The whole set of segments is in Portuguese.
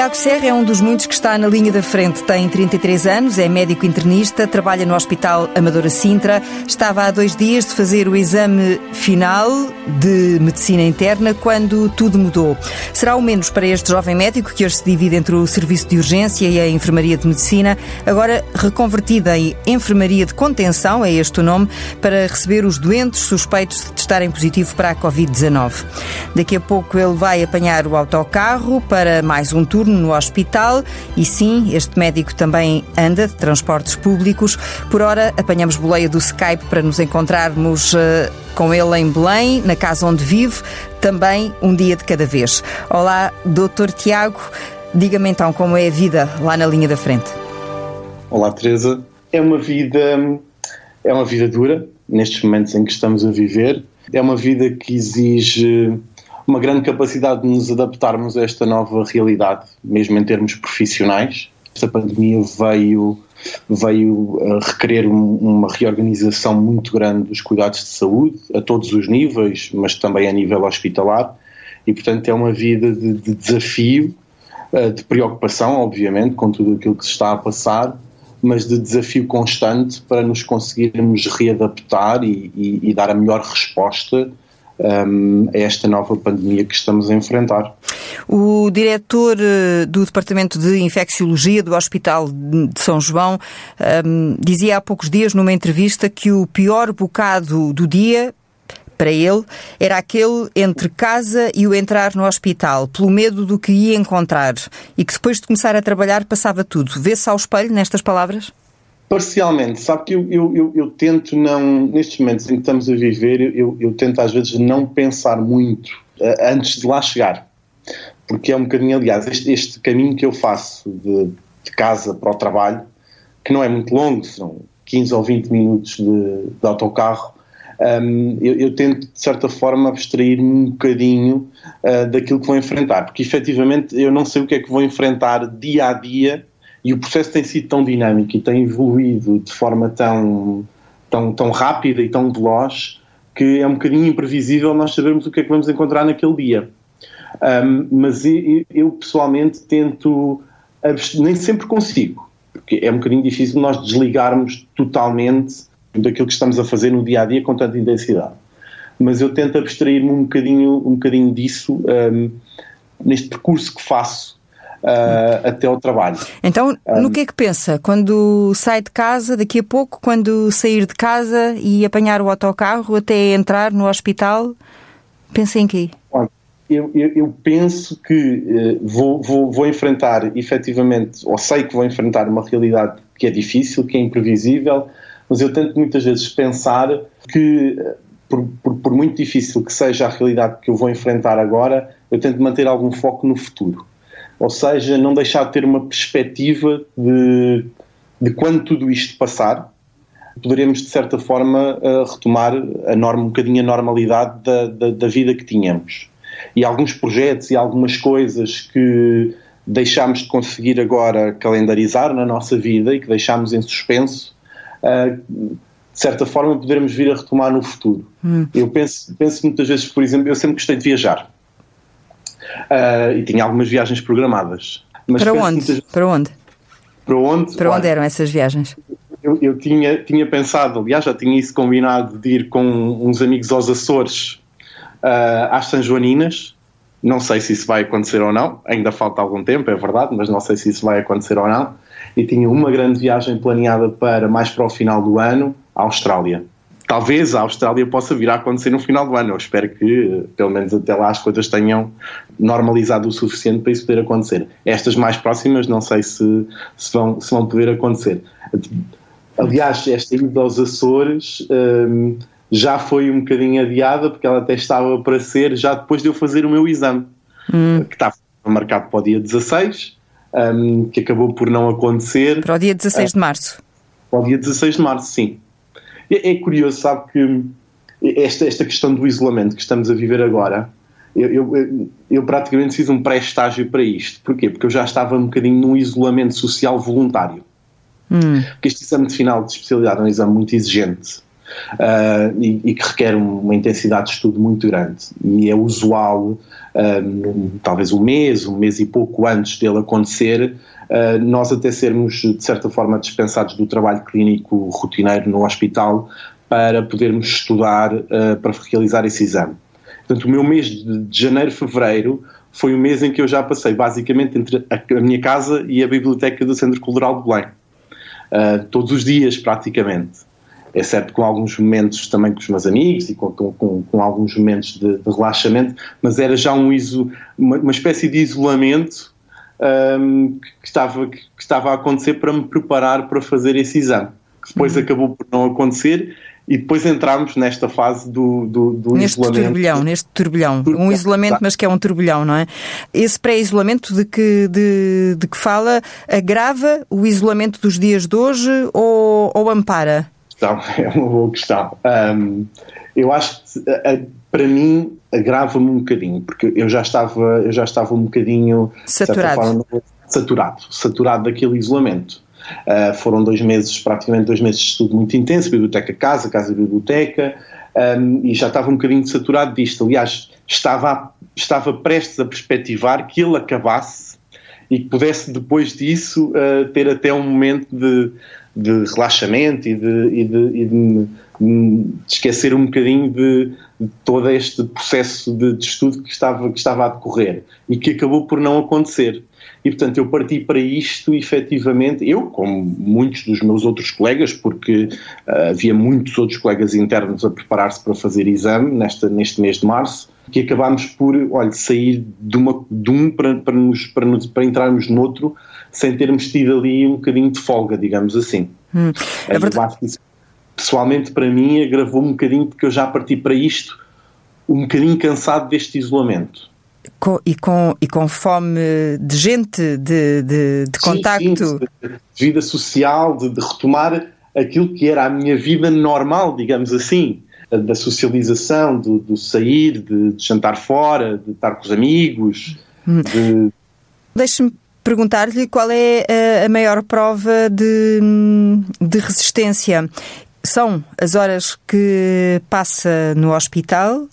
Tiago Serra é um dos muitos que está na linha da frente. Tem 33 anos, é médico internista, trabalha no Hospital Amadora Sintra. Estava há dois dias de fazer o exame final de medicina interna quando tudo mudou. Será o menos para este jovem médico que hoje se divide entre o serviço de urgência e a enfermaria de medicina, agora reconvertida em enfermaria de contenção, é este o nome, para receber os doentes suspeitos de estarem positivo para a Covid-19. Daqui a pouco ele vai apanhar o autocarro para mais um turno no hospital e sim, este médico também anda de transportes públicos. Por hora, apanhamos boleia do Skype para nos encontrarmos uh, com ele em Belém, na casa onde vive, também um dia de cada vez. Olá, Dr. Tiago, diga-me então como é a vida lá na linha da frente. Olá, Teresa. É uma vida é uma vida dura nestes momentos em que estamos a viver. É uma vida que exige uma grande capacidade de nos adaptarmos a esta nova realidade, mesmo em termos profissionais. Esta pandemia veio, veio eh, requerer uma reorganização muito grande dos cuidados de saúde, a todos os níveis, mas também a nível hospitalar, e portanto é uma vida de, de desafio, eh, de preocupação, obviamente, com tudo aquilo que se está a passar, mas de desafio constante para nos conseguirmos readaptar e, e, e dar a melhor resposta um, a esta nova pandemia que estamos a enfrentar. O diretor eh, do Departamento de Infecciologia do Hospital de São João um, dizia há poucos dias numa entrevista que o pior bocado do dia para ele era aquele entre casa e o entrar no hospital, pelo medo do que ia encontrar e que depois de começar a trabalhar passava tudo. Vê-se ao espelho nestas palavras? Parcialmente, sabe que eu, eu, eu, eu, tento não, nestes momentos em que estamos a viver, eu, eu tento às vezes não pensar muito uh, antes de lá chegar, porque é um bocadinho, aliás, este, este caminho que eu faço de, de, casa para o trabalho, que não é muito longo, são 15 ou 20 minutos de, de autocarro, um, eu, eu, tento de certa forma abstrair-me um bocadinho uh, daquilo que vou enfrentar, porque efetivamente eu não sei o que é que vou enfrentar dia a dia e o processo tem sido tão dinâmico e tem evoluído de forma tão, tão, tão rápida e tão veloz que é um bocadinho imprevisível nós sabermos o que é que vamos encontrar naquele dia. Um, mas eu, eu, pessoalmente tento, nem sempre consigo, porque é um bocadinho difícil nós desligarmos totalmente daquilo que estamos a fazer no dia a dia com tanta intensidade. Mas eu tento abstrair-me um bocadinho, um bocadinho disso um, neste percurso que faço uh, até ao trabalho. Então, no um, que é que pensa quando sai de casa, daqui a pouco, quando sair de casa e apanhar o autocarro até entrar no hospital? Pensa em quê? Eu, eu, eu, penso que uh, vou, vou, vou, enfrentar efetivamente, ou sei que vou enfrentar uma realidade que é difícil, que é imprevisível, mas eu tento muitas vezes pensar que, eh, por, por, por muito difícil que seja a realidade que eu vou enfrentar agora, eu tento manter algum foco no futuro ou seja, não deixar de ter uma perspectiva de, de quando tudo isto passar, poderemos de certa forma uh, retomar a norma, um bocadinho a normalidade da, da, da, vida que tínhamos. E alguns projetos e algumas coisas que deixámos de conseguir agora calendarizar na nossa vida e que deixámos em suspenso, uh, de certa forma poderemos vir a retomar no futuro. Hum. Eu penso, penso muitas vezes, por exemplo, eu sempre gostei de viajar uh, e tinha algumas viagens programadas. Mas para onde? Muitas... Para onde? Para onde? Para onde eram essas viagens? Eu, eu, tinha, tinha pensado, aliás, já tinha isso combinado de ir com uns amigos aos Açores, uh, às São Joaninas. Não sei se isso vai acontecer ou não, ainda falta algum tempo, é verdade, mas não sei se isso vai acontecer ou não. E tinha uma grande viagem planeada para mais para o final do ano, à Austrália talvez a Austrália possa vir a acontecer no final do ano. Eu espero que, pelo menos até lá, as coisas tenham normalizado o suficiente para isso poder acontecer. Estas mais próximas, não sei se, se, vão, se vão poder acontecer. Aliás, esta ida aos Açores um, já foi um bocadinho adiada, porque ela até estava para ser já depois de eu fazer o meu exame, hum. que estava marcado para o dia 16, um, que acabou por não acontecer. Para o dia 16 de março. Para o dia 16 de março, sim. É, é curioso, sabe, que esta, esta questão do isolamento que estamos a viver agora, eu, eu, eu praticamente fiz um pré-estágio para isto. Porquê? Porque eu já estava um bocadinho num isolamento social voluntário. Hum. Porque este exame de final de especialidade é um exame muito exigente. uh, e, e, que requer uma intensidade de estudo muito grande. E é usual, uh, talvez um mês, um mês e pouco antes dele acontecer, nós até sermos, de certa forma, dispensados do trabalho clínico rotineiro no hospital para podermos estudar para realizar esse exame. Portanto, o meu mês de janeiro, fevereiro, foi o mês em que eu já passei basicamente entre a, minha casa e a biblioteca do Centro Cultural de Belém. Uh, todos os dias, praticamente. Exceto com alguns momentos também com os meus amigos e com, com, com alguns momentos de, de, relaxamento, mas era já um iso, uma, uma espécie de isolamento um, que, estava, que, estava a acontecer para me preparar para fazer esse exame, que depois uhum. acabou por não acontecer e depois entramos nesta fase do, do, do neste isolamento. Turbilhão, neste turbilhão, um isolamento, mas que é um turbilhão, não é? Esse pré-isolamento de que, de, de que fala agrava o isolamento dos dias de hoje ou, ou ampara? É uma boa questão. Um, eu acho que para mim agrava-me um bocadinho, porque eu já estava, eu já estava um bocadinho saturado. Forma, saturado, saturado daquele isolamento. Uh, foram dois meses, praticamente dois meses de estudo muito intenso, biblioteca casa, casa biblioteca, um, e já estava um bocadinho saturado disto. Aliás, estava, estava prestes a perspectivar que ele acabasse e que pudesse depois disso uh, ter até um momento de, de relaxamento e de, e de, e de, de esquecer um bocadinho de, todo este processo de, estudo que estava, que estava a decorrer e que acabou por não acontecer. E, portanto, eu parti para isto, efetivamente, eu, como muitos dos meus outros colegas, porque uh, havia muitos outros colegas internos a preparar-se para fazer exame nesta, neste mês de março, que acabámos por, olha, sair de, uma, de um para, para, nos, para, nos, para entrarmos noutro, sem termos tido ali um bocadinho de folga, digamos assim. Hum. É verdade. Pessoalmente, para mim, agravou um bocadinho, porque eu já parti para isto um bocadinho cansado deste isolamento com, e, com, e com fome de gente, de, de, de contacto. Sim, de, de, vida social, de, de retomar aquilo que era a minha vida normal, digamos assim da socialização, do, do sair, de, de, jantar fora, de estar com os amigos. Hum. De... Deixe-me perguntar-lhe qual é a maior prova de, de resistência. São as horas que passa no hospital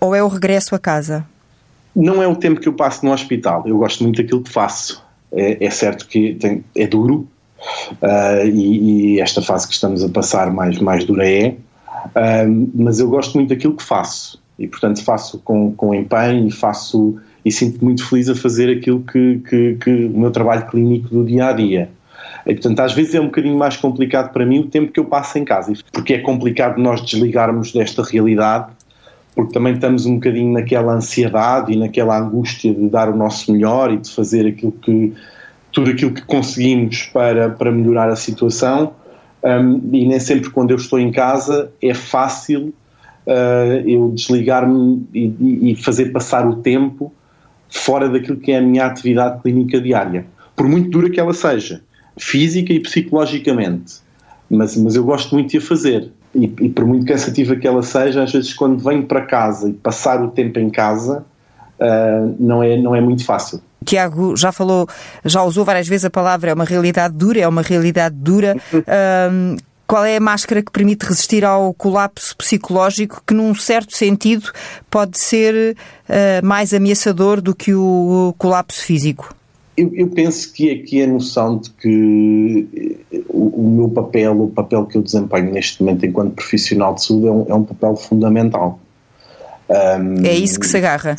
ou é o regresso a casa? Não é o tempo que eu passo no hospital. Eu gosto muito daquilo que faço. É, é certo que tem, é duro uh, e, e, esta fase que estamos a passar mais, mais dura é, uh, mas eu gosto muito daquilo que faço e, portanto, faço com, com empenho e faço e sinto muito feliz a fazer aquilo que, que, que o meu trabalho clínico do dia a dia. E, portanto, às vezes é um bocadinho mais complicado para mim o tempo que eu passo em casa, porque é complicado nós desligarmos desta realidade porque também estamos um bocadinho naquela ansiedade e naquela angústia de dar o nosso melhor e de fazer aquilo que tudo aquilo que conseguimos para, para melhorar a situação. Um, e nem sempre quando eu estou em casa é fácil uh, eu desligar-me e, e, fazer passar o tempo fora daquilo que é a minha atividade clínica diária, por muito dura que ela seja, física e psicologicamente, mas, mas eu gosto muito de a fazer e, e, por muito cansativa que ela seja, às vezes quando venho para casa e passar o tempo em casa, uh, não, é, não é muito fácil. Tiago já falou, já usou várias vezes a palavra é uma realidade dura, é uma realidade dura. Uh, qual é a máscara que permite resistir ao colapso psicológico que, num certo sentido, pode ser uh, mais ameaçador do que o colapso físico? Eu, eu, penso que aqui a noção de que eh, o, o, meu papel, o papel que eu desempenho neste momento enquanto profissional de saúde é um, é um papel fundamental. Um, é isso que se agarra?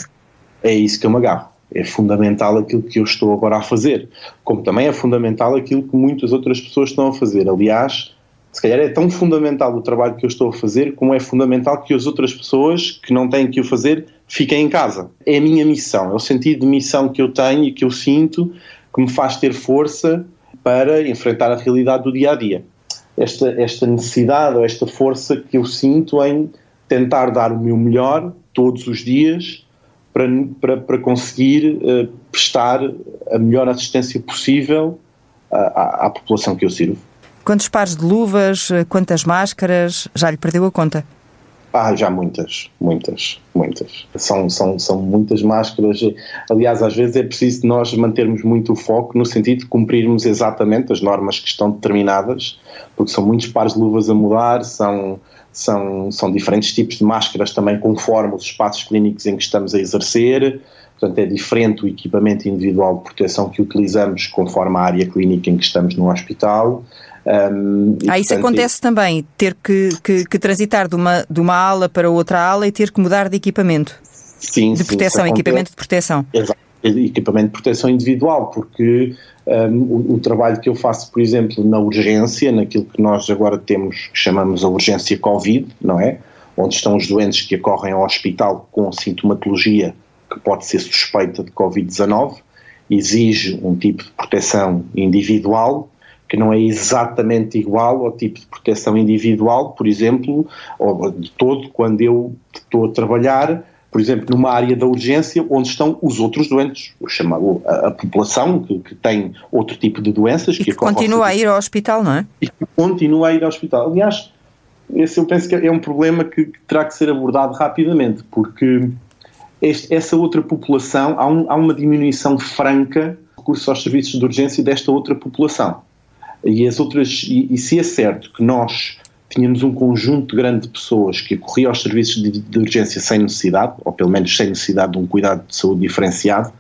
É isso que eu me agarro. É fundamental aquilo que eu estou agora a fazer, como também é fundamental aquilo que muitas outras pessoas estão a fazer. Aliás, se calhar é tão fundamental o trabalho que eu estou a fazer, como é fundamental que as outras pessoas que não têm que o fazer fiquem em casa. É a minha missão, é o sentido de missão que eu tenho e que eu sinto que me faz ter força para enfrentar a realidade do dia a dia. Esta, esta necessidade ou esta força que eu sinto em tentar dar o meu melhor todos os dias para, para, para conseguir uh, prestar a melhor assistência possível à, à, à população que eu sirvo. Quantos pares de luvas, eh, quantas máscaras? Já lhe perdeu a conta? Ah, já muitas, muitas, muitas. São, são, são muitas máscaras. Aliás, às vezes é preciso nós mantermos muito o foco no sentido de cumprirmos exatamente as normas que estão determinadas, porque são muitos pares de luvas a mudar, são, são, são diferentes tipos de máscaras também conforme os espaços clínicos em que estamos a exercer, portanto é diferente o equipamento individual de proteção que utilizamos conforme a área clínica em que estamos no hospital. Um, ah, isso portanto, acontece é... também, ter que, que, que, transitar de uma, de uma ala para outra ala e ter que mudar de equipamento. Sim, de proteção, equipamento de proteção. Exato, equipamento de proteção individual, porque um, o, o, trabalho que eu faço, por exemplo, na urgência, naquilo que nós agora temos, que chamamos a urgência Covid, não é? Onde estão os doentes que acorrem ao hospital com sintomatologia que pode ser suspeita de Covid-19, exige um tipo de proteção individual que não é exatamente igual ao tipo de proteção individual, por exemplo, ou de todo, quando eu estou a trabalhar, por exemplo, numa área da urgência onde estão os outros doentes, chamado, a, a população que, que, tem outro tipo de doenças. E que, que continua a ir ao hospital, não é? E que continua a ir ao hospital. Aliás, esse eu penso que é um problema que, que terá que ser abordado rapidamente, porque este, essa outra população, há, um, há uma diminuição franca de recursos aos serviços de urgência desta outra população. E as outras, e, e se é certo que nós tínhamos um conjunto grande de pessoas que acorriam aos serviços de, de, urgência sem necessidade, ou pelo menos sem necessidade de um cuidado de saúde diferenciado,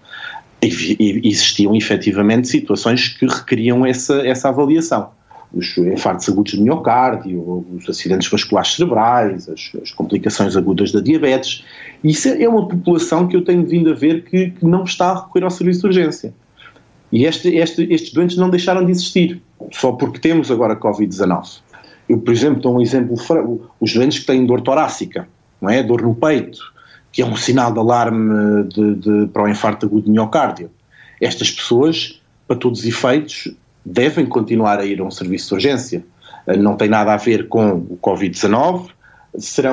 existiam efetivamente situações que requeriam essa, essa avaliação. Os infartos agudos de miocárdio, os acidentes vasculares cerebrais, as, as complicações agudas da diabetes. Isso é uma população que eu tenho vindo a ver que, que não está a recorrer ao serviço de urgência. E este, este, estes doentes não deixaram de existir, só porque temos agora Covid-19. Eu, por exemplo, dou um exemplo, os doentes que têm dor torácica, não é? Dor no peito, que é um sinal de alarme de, de, para o infarto agudo de miocárdio. Estas pessoas, para todos os efeitos, devem continuar a ir a um serviço de urgência. Eh, não tem nada a ver com o Covid-19,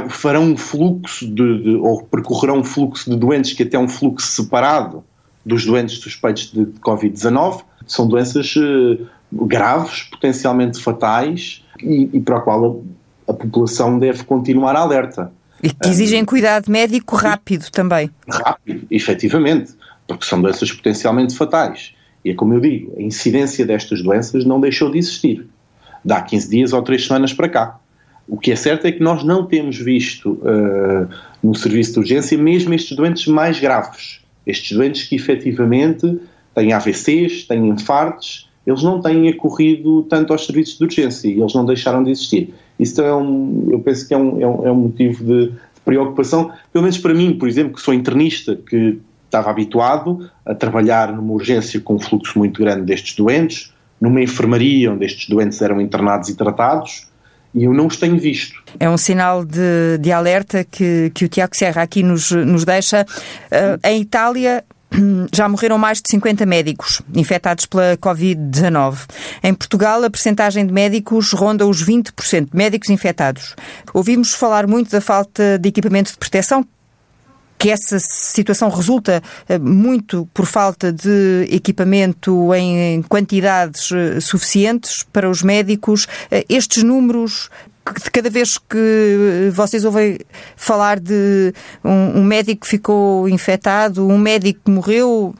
farão um fluxo de, de, ou percorrerão um fluxo de doentes que até é um fluxo separado dos doentes suspeitos de Covid-19. São doenças uh, graves, potencialmente fatais e, e para a qual a, a, população deve continuar alerta. E que exigem um, cuidado médico rápido também. Rápido, efetivamente, porque são doenças potencialmente fatais. E é como eu digo, a incidência destas doenças não deixou de existir. Dá 15 dias ou 3 semanas para cá. O que é certo é que nós não temos visto uh, no serviço de urgência mesmo estes doentes mais graves estes doentes que efetivamente têm AVCs, têm infartos, eles não têm acorrido tanto aos serviços de urgência e eles não deixaram de existir. Isso é um, eu penso que é um, é um, é um motivo de, de, preocupação, pelo menos para mim, por exemplo, que sou internista, que estava habituado a trabalhar numa urgência com um fluxo muito grande destes doentes, numa enfermaria onde estes doentes eram internados e tratados, e eu não os tenho visto. É um sinal de, de alerta que, que o Tiago Serra aqui nos, nos deixa. Uh, em Itália, já morreram mais de 50 médicos infectados pela Covid-19. Em Portugal, a percentagem de médicos ronda os 20%, médicos infectados. Ouvimos falar muito da falta de equipamento de proteção, que essa situação resulta eh, muito por falta de equipamento em quantidades eh, suficientes para os médicos. Eh, estes números cada vez que vocês ouvem falar de um, um, médico que ficou infectado, um médico que morreu,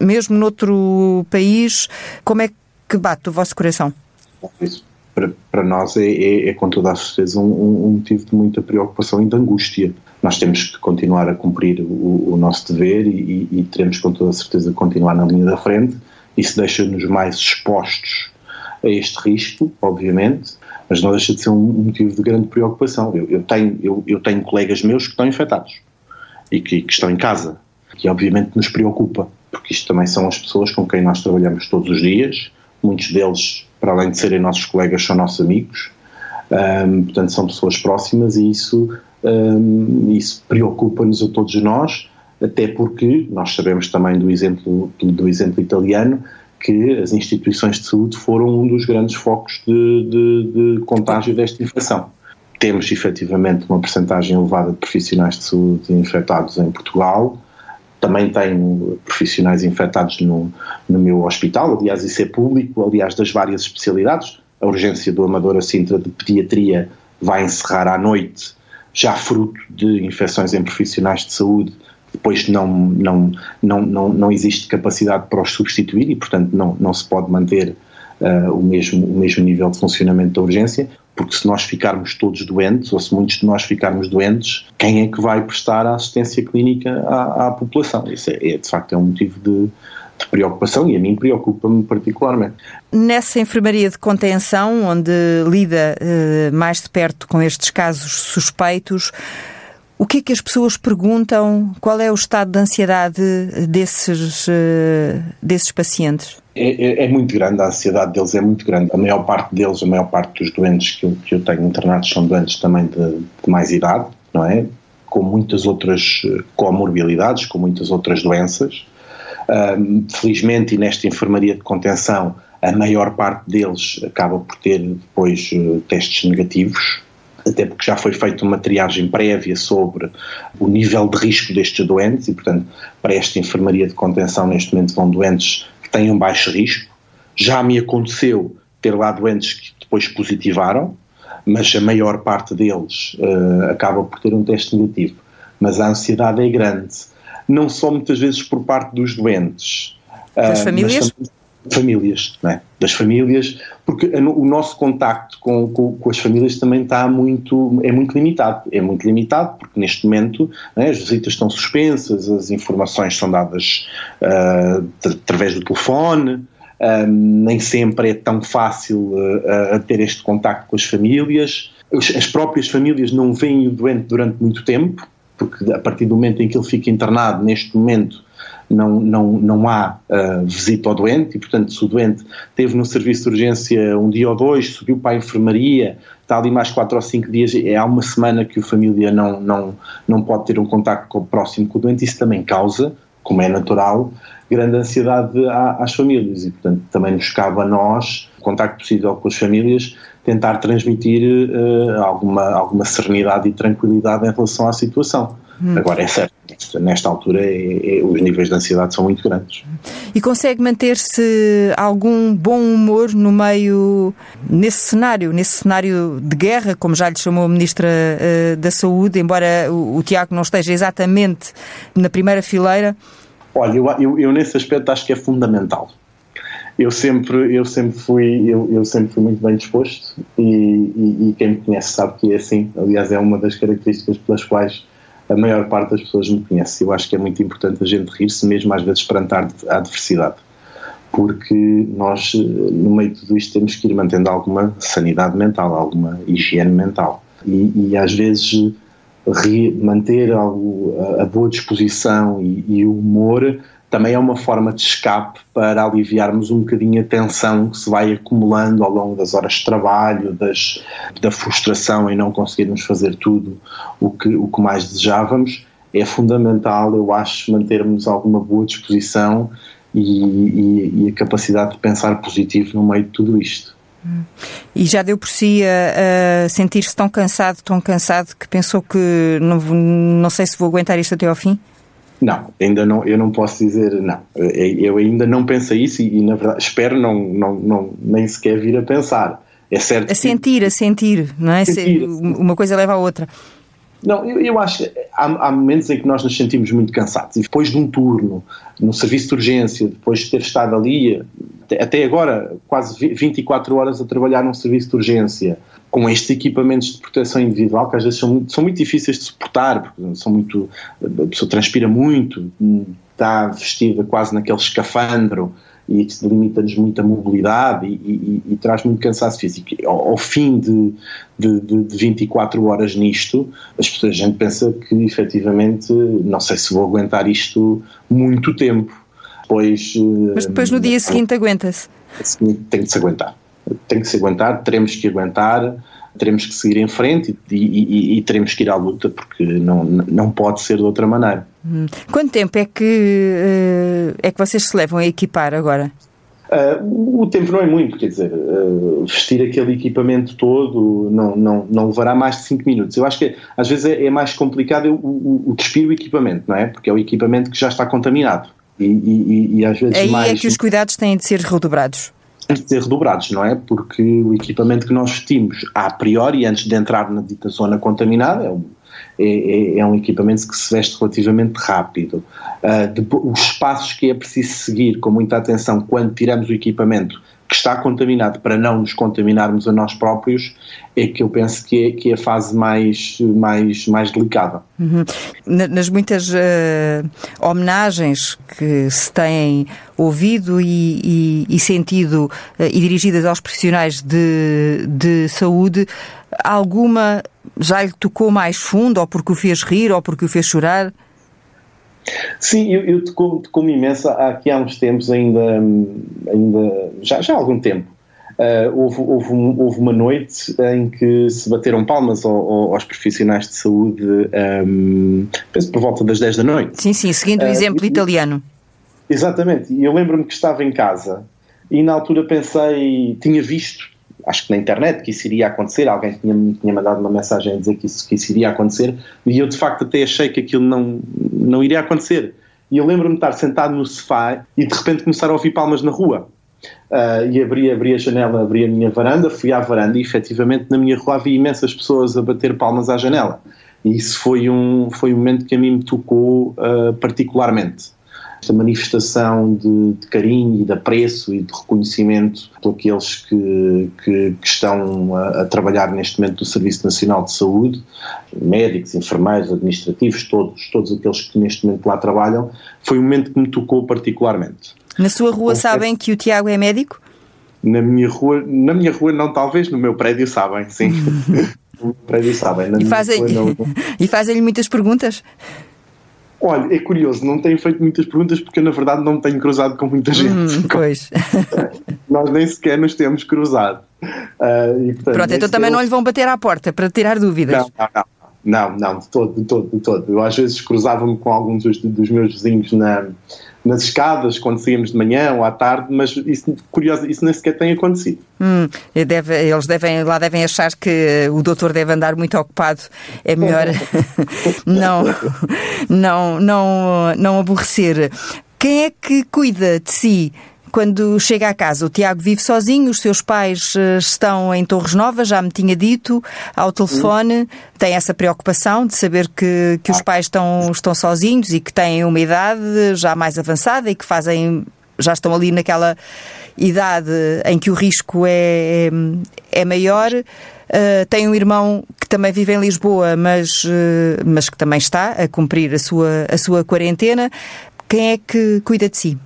mesmo noutro país, como é que bate o vosso coração? Isso para, para nós é, é, é, com toda a certeza um, um, motivo de muita preocupação e de angústia. Nós temos que continuar a cumprir o, o nosso dever e, e, teremos com toda a certeza continuar na linha da frente. Isso deixa-nos mais expostos a este risco, obviamente, mas não deixa de ser um motivo de grande preocupação. Eu, eu tenho, eu, eu, tenho colegas meus que estão infectados e que, que estão em casa, que obviamente nos preocupa, porque isto também são as pessoas com quem nós trabalhamos todos os dias, muitos deles, para além de serem nossos colegas, são nossos amigos, portanto são pessoas próximas e isso, isso preocupa-nos a todos nós, até porque nós sabemos também do exemplo, do exemplo italiano que as instituições de saúde foram um dos grandes focos de, de, de contágio desta infecção. Temos efetivamente uma percentagem elevada de profissionais de saúde infectados em Portugal, também tenho profissionais infectados no, no meu hospital, aliás, isso é público, aliás, das várias especialidades. A urgência do Amadora Sintra de Pediatria vai encerrar à noite, já fruto de infecções em profissionais de saúde, depois não, não, não, não, não existe capacidade para os substituir e, portanto, não, não se pode manter uh, o, mesmo, o mesmo nível de funcionamento da urgência. porque se nós ficarmos todos doentes, ou se muitos de nós ficarmos doentes, quem é que vai prestar a assistência clínica à, à população? Isso é, é, de facto, é um motivo de, de preocupação e a mim preocupa-me particularmente. Nessa enfermaria de contenção, onde lida eh, mais de perto com estes casos suspeitos, o que é que as pessoas perguntam? Qual é o estado de ansiedade desses, uh, desses pacientes? É, é, é, muito grande, a ansiedade deles é muito grande. A maior parte deles, a maior parte dos doentes que eu, que eu tenho internados são doentes também de, de mais idade, não é? Com muitas outras eh, comorbilidades, com muitas outras doenças. Um, felizmente, e nesta enfermaria de contenção, a maior parte deles acaba por ter depois testes negativos, até porque já foi feita uma triagem prévia sobre o nível de risco destes doentes e, portanto, para esta enfermaria de contenção neste momento vão doentes que têm um baixo risco. Já me aconteceu ter lá doentes que depois positivaram, mas a maior parte deles uh, acaba por ter um teste negativo. Mas a ansiedade é grande, não só muitas vezes por parte dos doentes, das uh, famílias? Famílias, é? das famílias, porque o nosso contacto com, com, com, as famílias também está muito, é muito limitado, é muito limitado porque neste momento é? as visitas estão suspensas, as informações são dadas uh, através do telefone, uh, nem sempre é tão fácil uh, ter este contacto com as famílias, as próprias famílias não veem o doente durante muito tempo, porque a partir do momento em que ele fica internado, neste momento, não, não, não há uh, visita ao doente e, portanto, se o doente teve no serviço de urgência um dia ou dois, subiu para a enfermaria, está ali mais quatro ou cinco dias, é há uma semana que a família não, não, não pode ter um contacto próximo com o doente, isso também causa, como é natural, grande ansiedade às famílias. E, portanto, também nos cabe a nós, o contacto possível com as famílias, tentar transmitir uh, alguma, alguma serenidade e tranquilidade em relação à situação. Hum. Agora, é certo, nesta altura é, é, os níveis de ansiedade são muito grandes. E consegue manter-se algum bom humor no meio, nesse cenário, nesse cenário de guerra, como já lhe chamou a Ministra uh, da Saúde, embora o, o, Tiago não esteja exatamente na primeira fileira? Olha, eu, eu, eu nesse aspecto acho que é fundamental eu sempre, eu sempre fui, eu, eu sempre fui muito bem disposto e, e, e, quem me conhece sabe que é assim. Aliás, é uma das características pelas quais a maior parte das pessoas me conhece. Eu acho que é muito importante a gente rir-se mesmo às vezes perante a adversidade, porque nós no meio de tudo isto temos que ir mantendo alguma sanidade mental, alguma higiene mental e, e às vezes manter algo, a, boa disposição e, e o humor também é uma forma de escape para aliviarmos um bocadinho a tensão que se vai acumulando ao longo das horas de trabalho, das, da frustração em não conseguirmos fazer tudo o que, o que mais desejávamos. É fundamental, eu acho, mantermos alguma boa disposição e, e, e a capacidade de pensar positivo no meio de tudo isto. E já deu por si a, a sentir-se tão cansado, tão cansado, que pensou que não, não sei se vou aguentar isto até ao fim? Não, ainda não, eu não posso dizer não. Eu ainda não pensei isso e, e na verdade, espero não, não, não, nem sequer vir a pensar. É certo. A sentir, que... a sentir, não é? Sentir, uma coisa leva à outra. Não, eu, eu acho que há, há, momentos em que nós nos sentimos muito cansados e depois de um turno no serviço de urgência, depois de ter estado ali, até agora, quase 24 horas a trabalhar num serviço de urgência, com estes equipamentos de proteção individual que às vezes são, são muito difíceis de suportar, porque são muito, a pessoa transpira muito, está vestida quase naquele escafandro e isso limita-nos muito a mobilidade e, e, e, traz muito cansaço físico. Ao, ao fim de, de, de, 24 horas nisto, as pessoas, a gente pensa que efetivamente não sei se vou aguentar isto muito tempo. Depois, Mas depois no dia eh, seguinte aguenta-se? Tem que se aguentar tem que se aguentar, teremos que aguentar, teremos que seguir em frente e, e, e, teremos que ir à luta porque não, não pode ser de outra maneira. Hum. Quanto tempo é que, uh, é que vocês se levam a equipar agora? Uh, o tempo não é muito, quer dizer, uh, vestir aquele equipamento todo não, não, não levará mais de 5 minutos. Eu acho que às vezes é, é mais complicado o, o, o despir o equipamento, não é? Porque é o equipamento que já está contaminado. E, e, e às vezes Aí mais... é que os cuidados têm de ser redobrados de ser redobrados, não é? Porque o equipamento que nós vestimos a priori, antes de entrar na dita zona contaminada, é um, é, é, é um equipamento que se veste relativamente rápido. Uh, os passos que é preciso seguir com muita atenção quando tiramos o equipamento que está contaminado para não nos contaminarmos a nós próprios, é que eu penso que é, que é a fase mais, mais, mais delicada. Uhum. Nas muitas uh, homenagens que se têm ouvido e, e, e sentido uh, e dirigidas aos profissionais de, de saúde, alguma já lhe tocou mais fundo, ou porque o fez rir, ou porque o fez chorar? Sim, eu, eu tocou-me tocou imensa aqui há uns tempos, ainda, ainda já, já há algum tempo. Uh, houve, houve, houve, uma noite em que se bateram palmas ao, ao, aos profissionais de saúde, um, penso por volta das 10 da noite. Sim, sim, seguindo uh, o exemplo e, italiano. Exatamente, e eu lembro-me que estava em casa e na altura pensei, tinha visto acho que na internet que isso iria acontecer, alguém tinha, tinha mandado uma mensagem a dizer que isso, que isso iria acontecer, e eu de facto até achei que aquilo não, não iria acontecer. E eu lembro-me de estar sentado no sofá e de repente começar a ouvir palmas na rua. Uh, e abri, abri a janela, abri a minha varanda, fui à varanda e efetivamente na minha rua havia imensas pessoas a bater palmas à janela. E isso foi um, foi um momento que a mim me tocou uh, particularmente esta manifestação de, de, carinho e de apreço e de reconhecimento por aqueles que, que, que estão a, a, trabalhar neste momento no Serviço Nacional de Saúde, médicos, enfermeiros, administrativos, todos, todos aqueles que neste momento lá trabalham, foi um momento que me tocou particularmente. Na sua rua sabem que o Tiago é médico? Na minha rua, na minha rua não, talvez, no meu prédio sabem, sim. no meu prédio sabem. e fazem-lhe fazem muitas perguntas? Olha, é curioso, não tenho feito muitas perguntas porque eu, na verdade, não tenho cruzado com muita gente. Hum, pois. Nós nem sequer nos temos cruzado. Uh, e, portanto, Pronto, então também eu... não lhe vão bater à porta para tirar dúvidas. Não, não, não. Não, não, de todo, de todo, de todo. Eu às vezes cruzava-me com alguns dos, dos meus vizinhos na, nas escadas, quando saímos de manhã ou à tarde, mas isso, curioso, isso nem sequer tem acontecido. Hum, deve, eles devem, lá devem achar que o doutor deve andar muito ocupado. É melhor não, não, não, não aborrecer. Quem é que cuida de si quando chega a casa, o Tiago vive sozinho, os seus pais eh, estão em Torres Novas, já me tinha dito, ao telefone, tem essa preocupação de saber que, que os pais estão, estão sozinhos e que têm uma idade já mais avançada e que fazem, já estão ali naquela idade em que o risco é, é maior. Uh, tem um irmão que também vive em Lisboa, mas, uh, mas que também está a cumprir a sua, a sua quarentena. Quem é que cuida de si?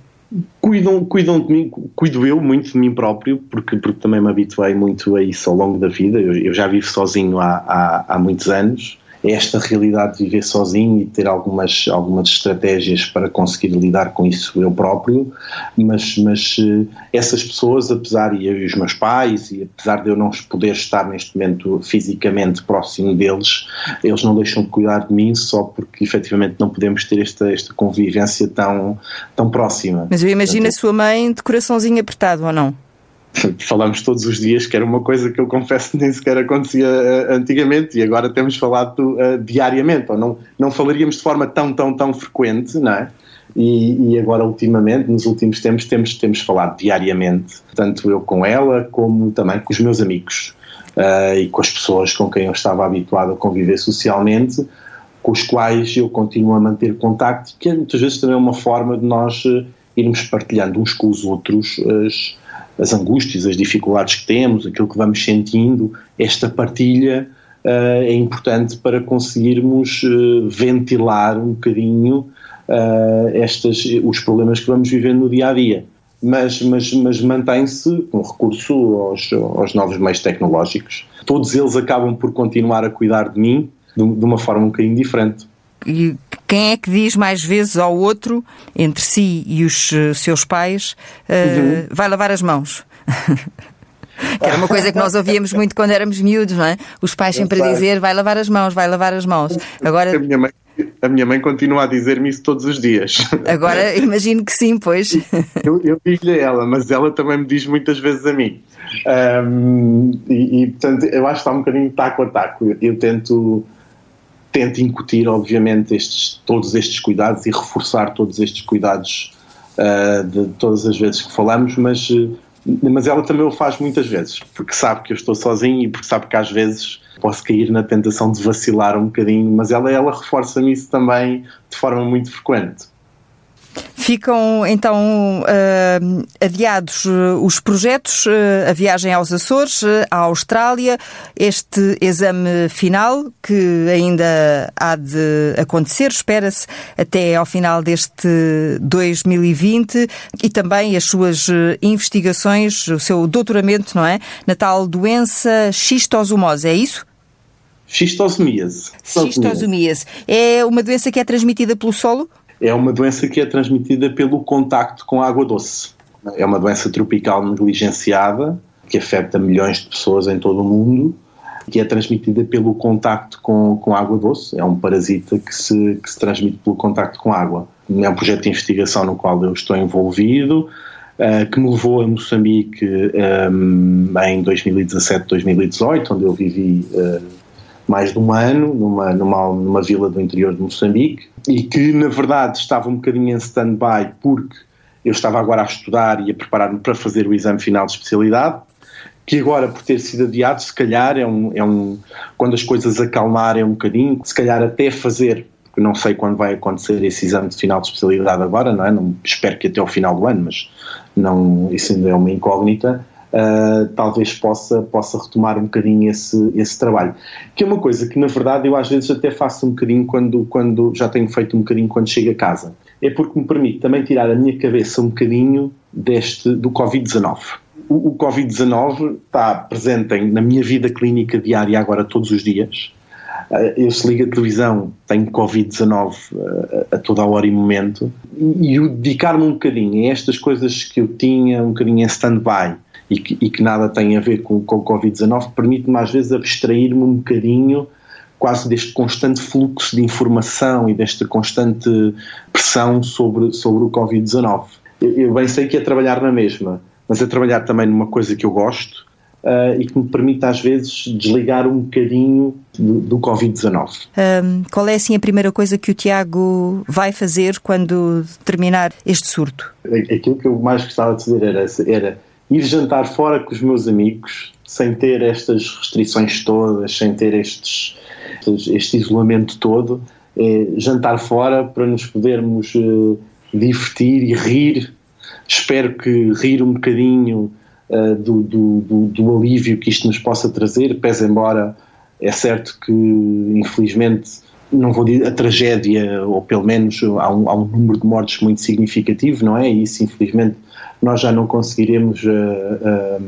Cuidam, cuidam de mim, cuido eu muito de mim próprio, porque, porque também me habituei muito a isso ao longo da vida. Eu, eu já vivo sozinho há, há, há muitos anos esta realidade de viver sozinho e ter algumas, algumas estratégias para conseguir lidar com isso eu próprio, mas, mas eh, essas pessoas, apesar, e eu e os meus pais, e apesar de eu não poder estar neste momento fisicamente próximo deles, eles não deixam de cuidar de mim só porque efetivamente não podemos ter esta, esta convivência tão, tão próxima. Mas eu imagino Portanto, a sua mãe de coraçãozinho apertado, ou não? falamos todos os dias, que era uma coisa que eu confesso nem sequer acontecia uh, antigamente e agora temos falado uh, diariamente, ou não, não falaríamos de forma tão, tão, tão frequente, não é? E, e, agora ultimamente, nos últimos tempos, temos, temos falado diariamente, tanto eu com ela como também com os meus amigos uh, e com as pessoas com quem eu estava habituado a conviver socialmente, com os quais eu continuo a manter contacto, que muitas vezes também é uma forma de nós irmos partilhando uns com os outros as as angústias, as dificuldades que temos, aquilo que vamos sentindo, esta partilha uh, é importante para conseguirmos uh, ventilar um bocadinho uh, estas, os problemas que vamos vivendo no dia a dia. Mas, mas, mas mantém-se com recurso aos, aos novos meios tecnológicos. Todos eles acabam por continuar a cuidar de mim de, de uma forma um bocadinho diferente e quem é que diz mais vezes ao outro, entre si e os uh, seus pais, uh, uhum. vai lavar as mãos? que era uma coisa que nós ouvíamos muito quando éramos miúdos, não é? Os pais sempre a dizer vai lavar as mãos, vai lavar as mãos. Agora... A minha mãe, a minha mãe continua a dizer-me isso todos os dias. Agora imagino que sim, pois. Eu, eu digo-lhe a ela, mas ela também me diz muitas vezes a mim. Um, e, e, portanto, eu acho que está um bocadinho taco a taco. Eu, eu tento tenta incutir, obviamente, estes, todos estes cuidados e reforçar todos estes cuidados uh, de todas as vezes que falamos, mas, uh, mas ela também o faz muitas vezes, porque sabe que eu estou sozinho e porque sabe que às vezes posso cair na tentação de vacilar um bocadinho, mas ela, ela reforça-me isso também de forma muito frequente. Ficam então uh, adiados uh, os projetos, uh, a viagem aos Açores, à Austrália, este exame final que ainda há de acontecer, espera-se até ao final deste 2020 e também as suas investigações, o seu doutoramento, não é? Na tal doença xistosomose, é isso? Xistosomíase. Xistosomíase. É uma doença que é transmitida pelo solo? É uma doença que é transmitida pelo contacto com água doce. É uma doença tropical negligenciada que afeta milhões de pessoas em todo o mundo que é transmitida pelo contacto com, com água doce. É um parasita que se, que se transmite pelo contacto com água. É um projeto de investigação no qual eu estou envolvido, uh, que me levou a Moçambique um, em 2017, 2018, onde eu vivi uh, mais de um ano numa, numa, numa vila do interior de Moçambique e que na verdade estava um bocadinho em stand-by porque eu estava agora a estudar e a preparar-me para fazer o exame final de especialidade que agora por ter sido adiado se calhar é um, é um quando as coisas acalmarem um bocadinho se calhar até fazer porque não sei quando vai acontecer esse exame de final de especialidade agora, não é? Não, espero que até ao final do ano, mas não, isso ainda é uma incógnita uh, talvez possa, possa retomar um bocadinho esse, esse trabalho. Que é uma coisa que, na verdade, eu às vezes até faço um bocadinho quando, quando já tenho feito um bocadinho quando chego a casa. É porque me permite também tirar a minha cabeça um bocadinho deste, do Covid-19. O, o Covid-19 está presente na minha vida clínica diária agora todos os dias. Ah, eu se ligo a televisão, tenho Covid-19 ah, a toda a hora e momento, e o dedicar-me um bocadinho a estas coisas que eu tinha um bocadinho em stand-by, e que, e que nada tem a ver com, com o Covid-19, permite-me às vezes abstrair-me um bocadinho quase deste constante fluxo de informação e desta constante pressão sobre, sobre o Covid-19. Eu, eu, bem sei que é trabalhar na mesma, mas é trabalhar também numa coisa que eu gosto uh, e que me permite às vezes desligar um bocadinho do, do Covid-19. Um, qual é assim a primeira coisa que o Tiago vai fazer quando terminar este surto? Aquilo que eu mais gostava de fazer era, era ir jantar fora com os meus amigos, sem ter estas restrições todas, sem ter estes, este isolamento todo, é jantar fora para nos podermos uh, divertir e rir. Espero que rir um bocadinho uh, do, do, do, do, alívio que isto nos possa trazer, pese embora é certo que, infelizmente, não vou dizer a tragédia, ou pelo menos há um, há um número de mortes muito significativo, não é? Isso, infelizmente, nós já não conseguiremos uh, uh,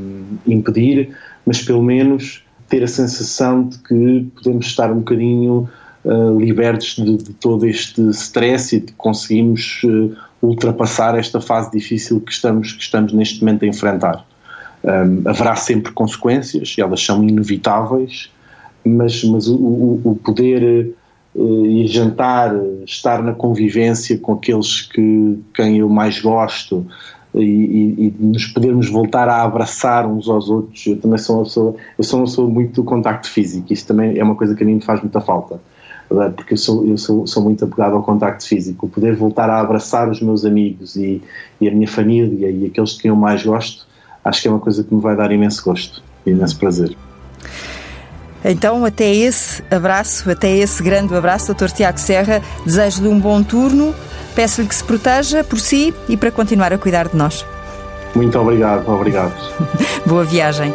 impedir, mas pelo menos ter a sensação de que podemos estar um bocadinho uh, libertos de, de, todo este stress e de conseguimos ultrapassar esta fase difícil que estamos, que estamos neste momento a enfrentar. Um, haverá sempre consequências, elas são inevitáveis, mas, mas o, o, o poder ir jantar, estar na convivência com aqueles que quem eu mais gosto, e, e, e, nos podermos voltar a abraçar uns aos outros. Eu também sou uma pessoa, eu sou uma pessoa muito do contacto físico, isso também é uma coisa que a mim me faz muita falta, porque eu sou, eu sou, sou muito apegado ao contacto físico. Poder voltar a abraçar os meus amigos e, e a minha família e aqueles que eu mais gosto, acho que é uma coisa que me vai dar imenso gosto imenso prazer. Então, até esse abraço, até esse grande abraço, Dr. Tiago Serra, desejo-lhe um bom turno Peço-lhe que se proteja por si e para continuar a cuidar de nós. Muito obrigado, obrigado. Boa viagem.